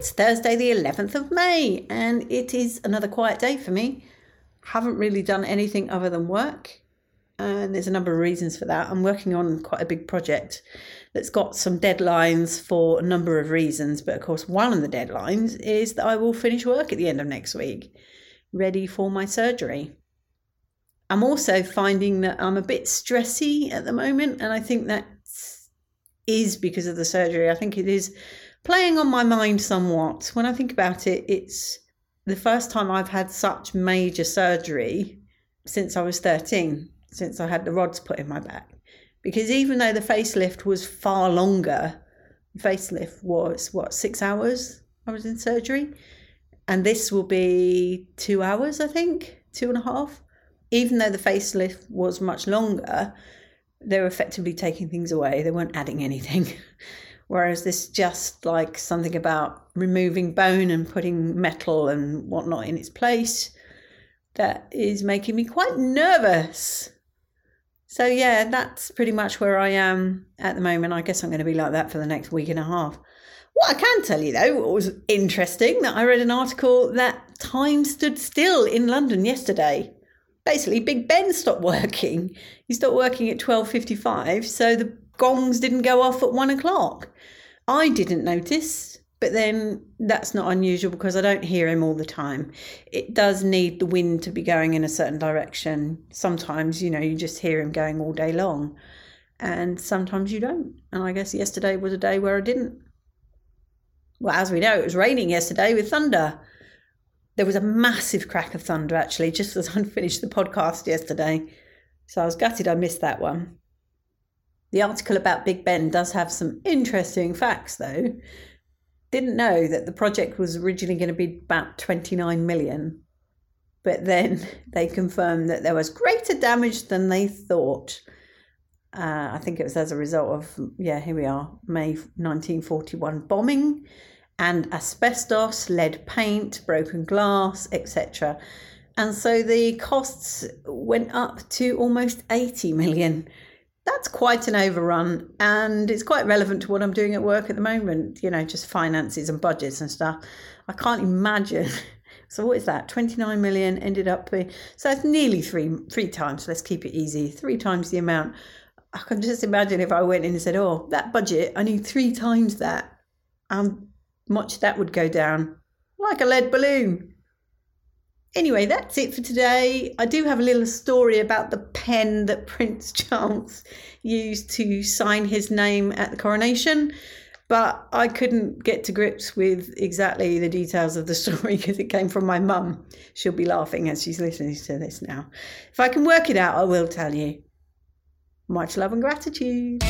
It's Thursday, the 11th of May, and it is another quiet day for me. Haven't really done anything other than work, and there's a number of reasons for that. I'm working on quite a big project that's got some deadlines for a number of reasons, but of course, one of the deadlines is that I will finish work at the end of next week, ready for my surgery. I'm also finding that I'm a bit stressy at the moment, and I think that is because of the surgery. I think it is playing on my mind somewhat. When I think about it, it's the first time I've had such major surgery since I was 13, since I had the rods put in my back. Because even though the facelift was far longer, facelift was what, six hours I was in surgery? And this will be two hours, I think, two and a half. Even though the facelift was much longer, they were effectively taking things away. They weren't adding anything. Whereas this just like something about removing bone and putting metal and whatnot in its place that is making me quite nervous. So, yeah, that's pretty much where I am at the moment. I guess I'm going to be like that for the next week and a half. What I can tell you though, what was interesting, that I read an article that time stood still in London yesterday. Basically, Big Ben stopped working. He stopped working at 12.55, so the gongs didn't go off at one o'clock. I didn't notice, but then that's not unusual because I don't hear him all the time. It does need the wind to be going in a certain direction. Sometimes, you know, you just hear him going all day long, and sometimes you don't. And I guess yesterday was a day where I didn't. Well, as we know, it was raining yesterday with thunder. There was a massive crack of thunder actually, just as I finished the podcast yesterday. So I was gutted I missed that one. The article about Big Ben does have some interesting facts, though. Didn't know that the project was originally going to be about 29 million, but then they confirmed that there was greater damage than they thought. Uh, I think it was as a result of, yeah, here we are, May 1941 bombing and asbestos, lead paint, broken glass, etc. And so the costs went up to almost 80 million that's quite an overrun and it's quite relevant to what I'm doing at work at the moment, you know, just finances and budgets and stuff. I can't imagine. So what is that? 29 million ended up being so it's nearly three three times. Let's keep it easy. Three times the amount. I can just imagine if I went in and said, "Oh, that budget, I need three times that." How much that would go down like a lead balloon. Anyway, that's it for today. I do have a little story about the pen that Prince Charles used to sign his name at the coronation, but I couldn't get to grips with exactly the details of the story because it came from my mum. She'll be laughing as she's listening to this now. If I can work it out, I will tell you. Much love and gratitude.